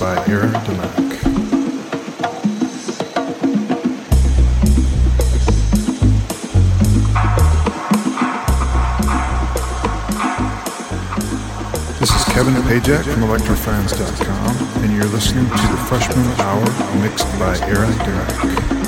by Aaron Demack. This is Kevin Pajak from ElectroFans.com, and you're listening to the Freshman Hour mixed by Aaron Demack.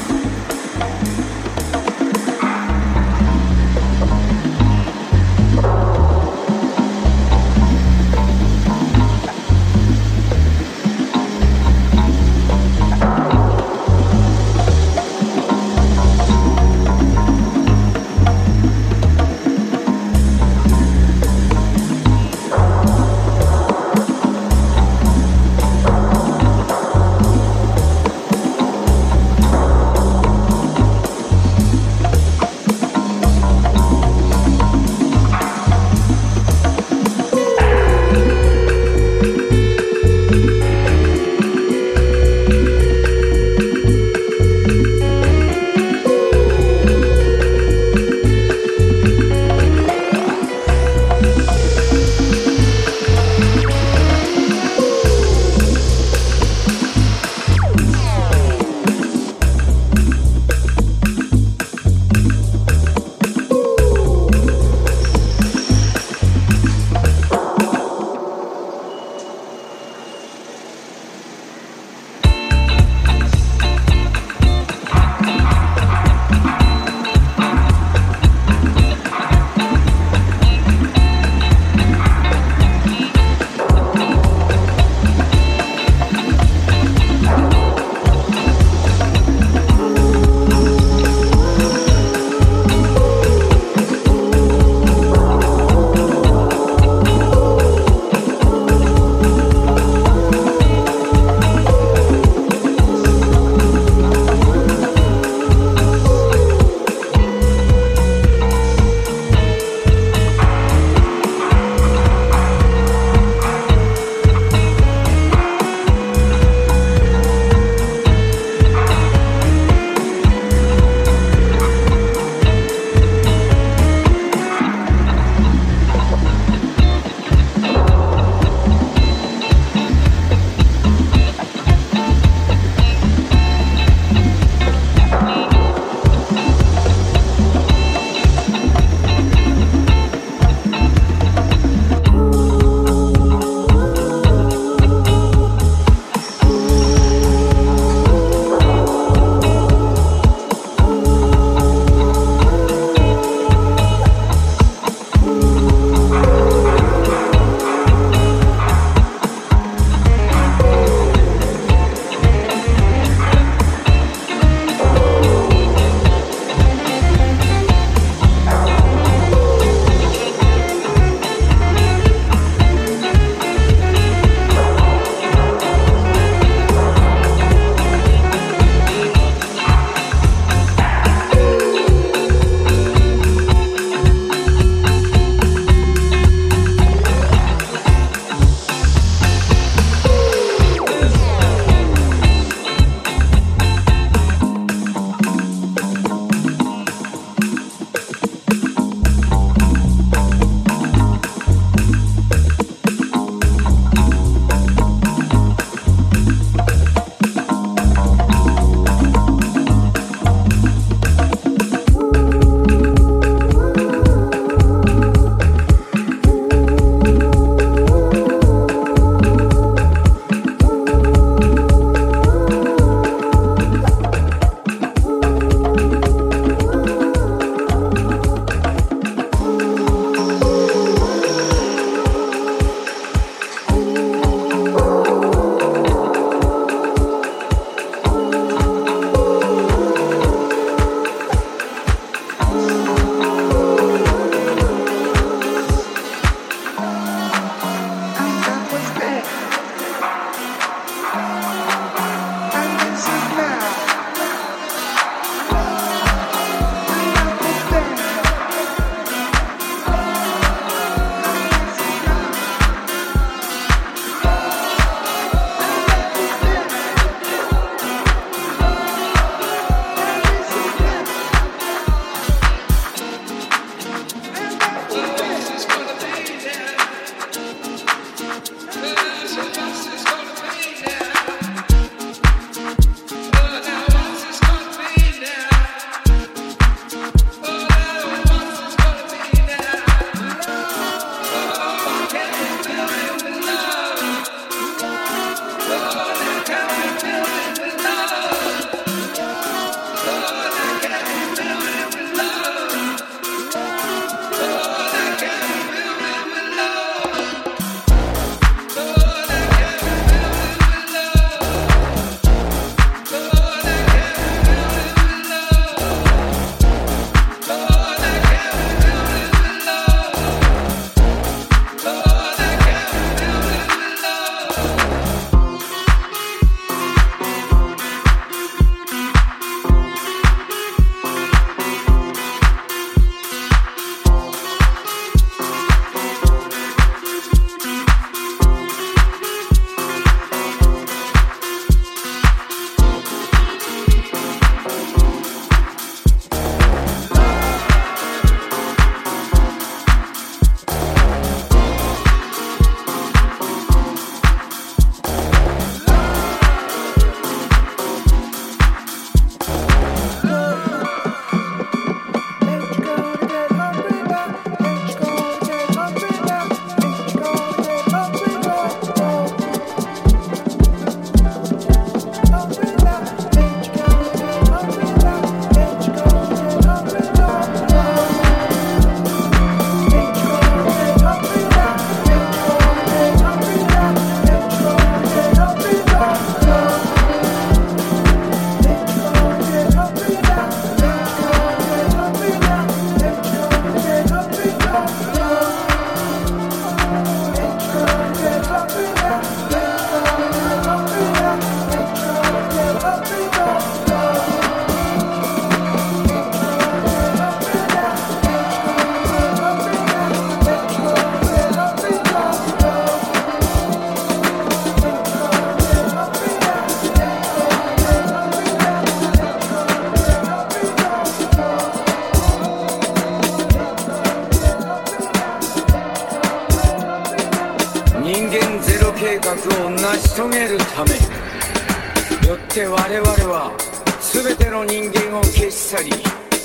を消し去り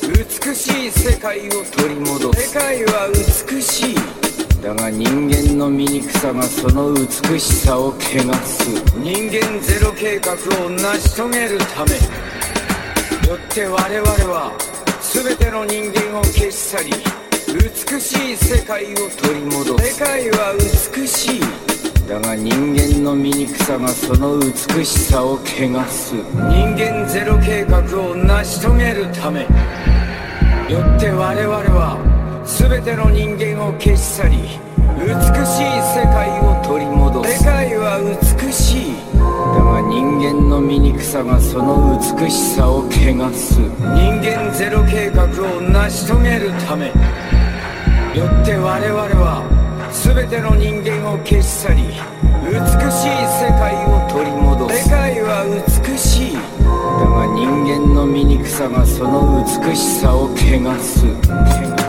美しい世界を取り戻す。世界は美しい。だが人間の醜さがその美しさを汚す。人間ゼロ計画を成し遂げるため。よって我々は全ての人間を消し去り美しい世界を取り戻す。世界は美しい。だが人間の醜さがその美しさを汚す。人間ゼロ計画を成し遂げるため。よって我々は全ての人間を消し去り美しい世界を取り戻す。世界は美しい。だが人間の醜さがその美しさを汚す。人間ゼロ計画を成し遂げるため。よって我々は全ての人間を消し去り美しい世界を取り戻す。世界は美しい。だが人間の醜さがその美しさを汚す。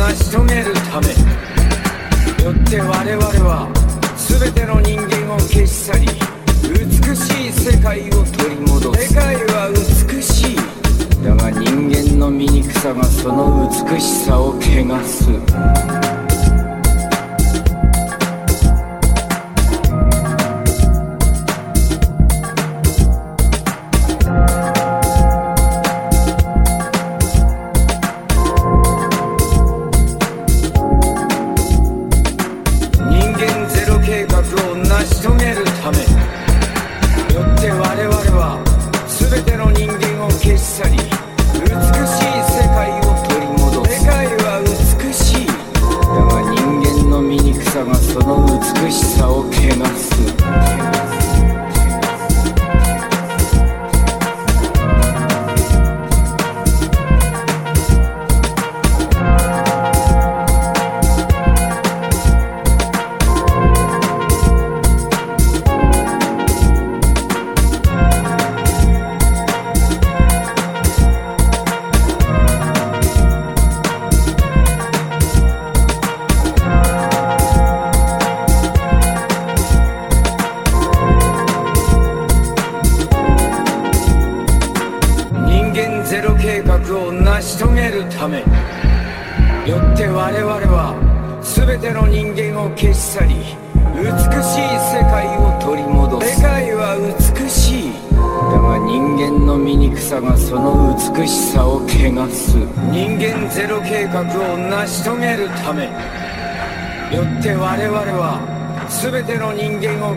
成し遂げるため。よって我々は全ての人間を消し去り美しい世界を取り戻す。世界は美しい。だが人間の醜さがその美しさを汚す。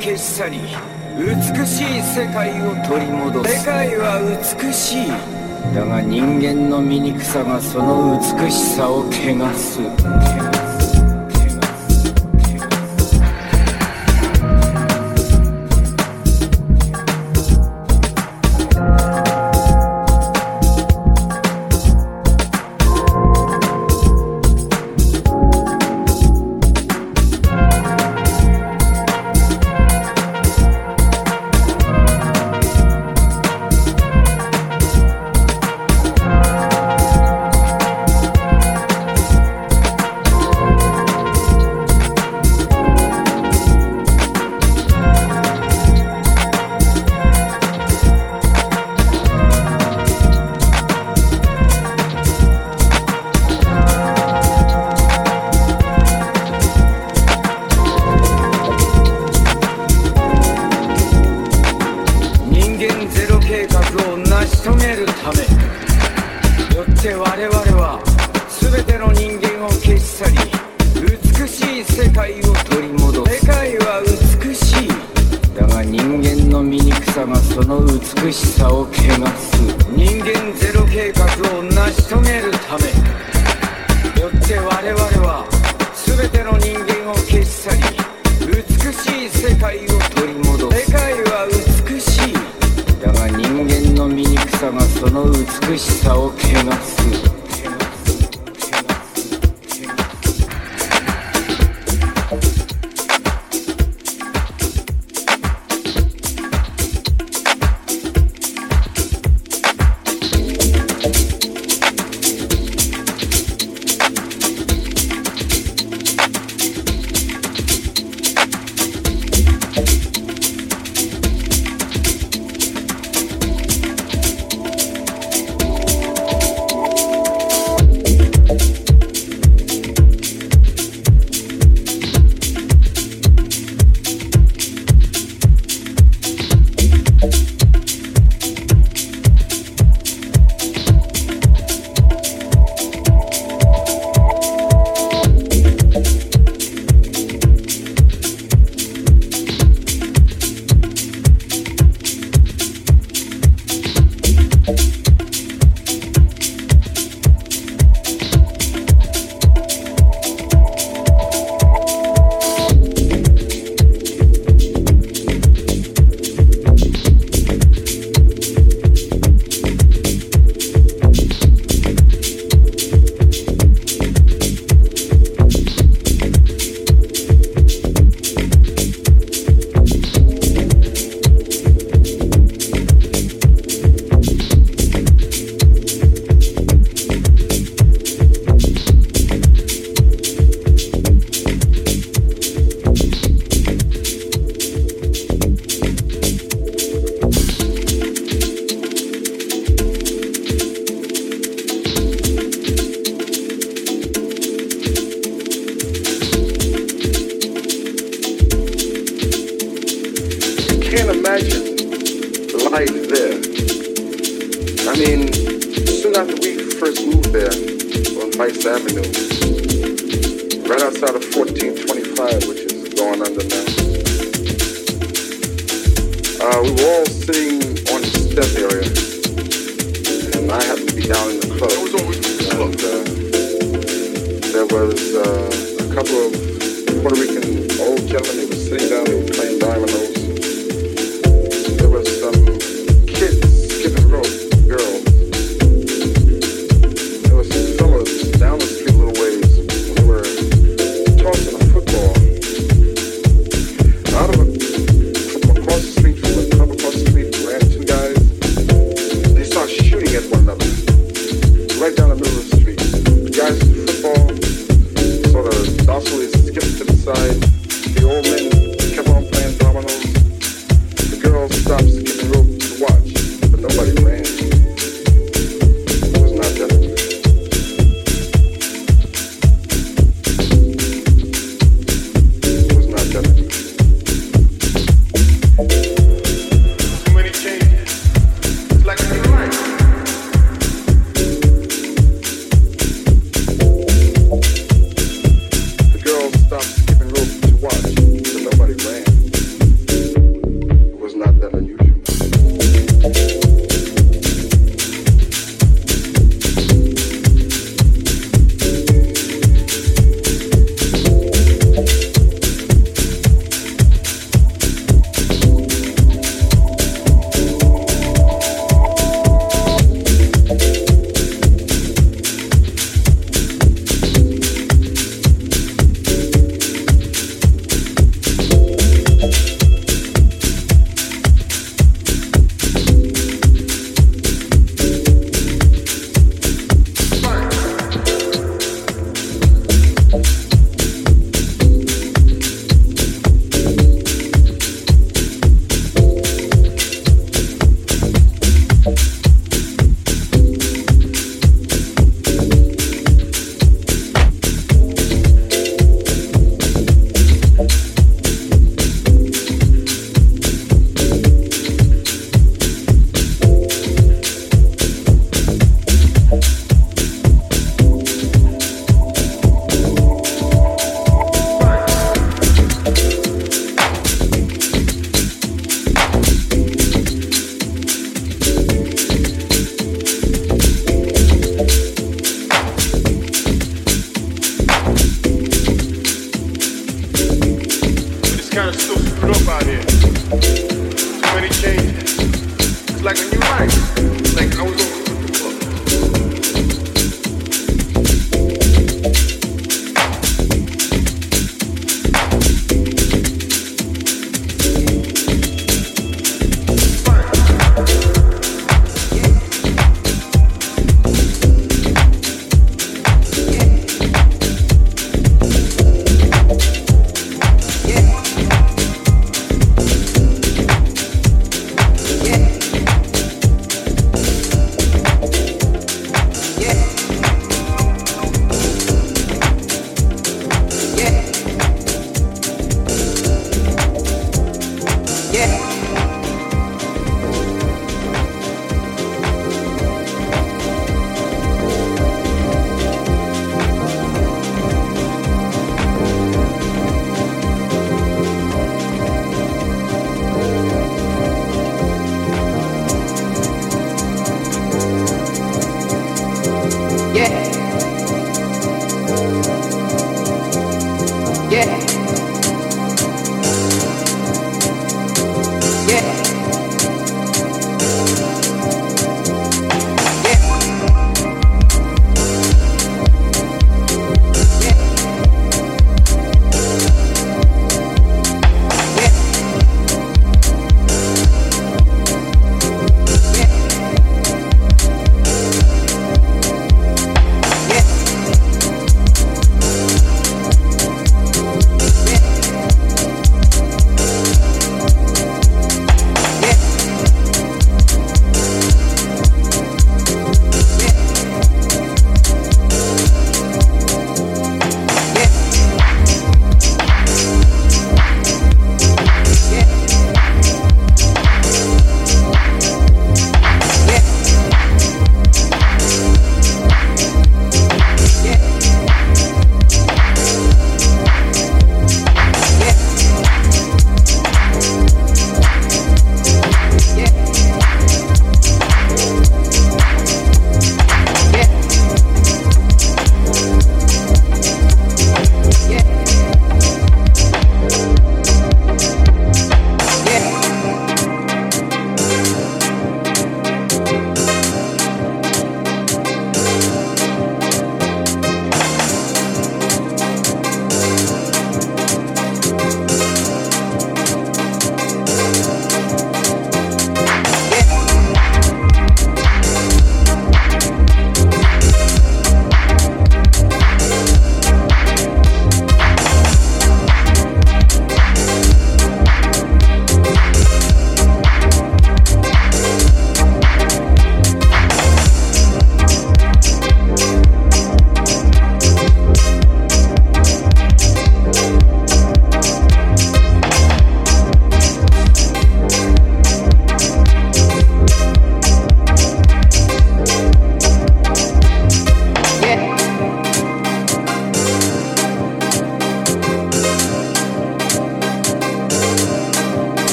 消し去り美しい世界を取り戻す。世界は美しい。だが人間の醜さがその美しさを汚す。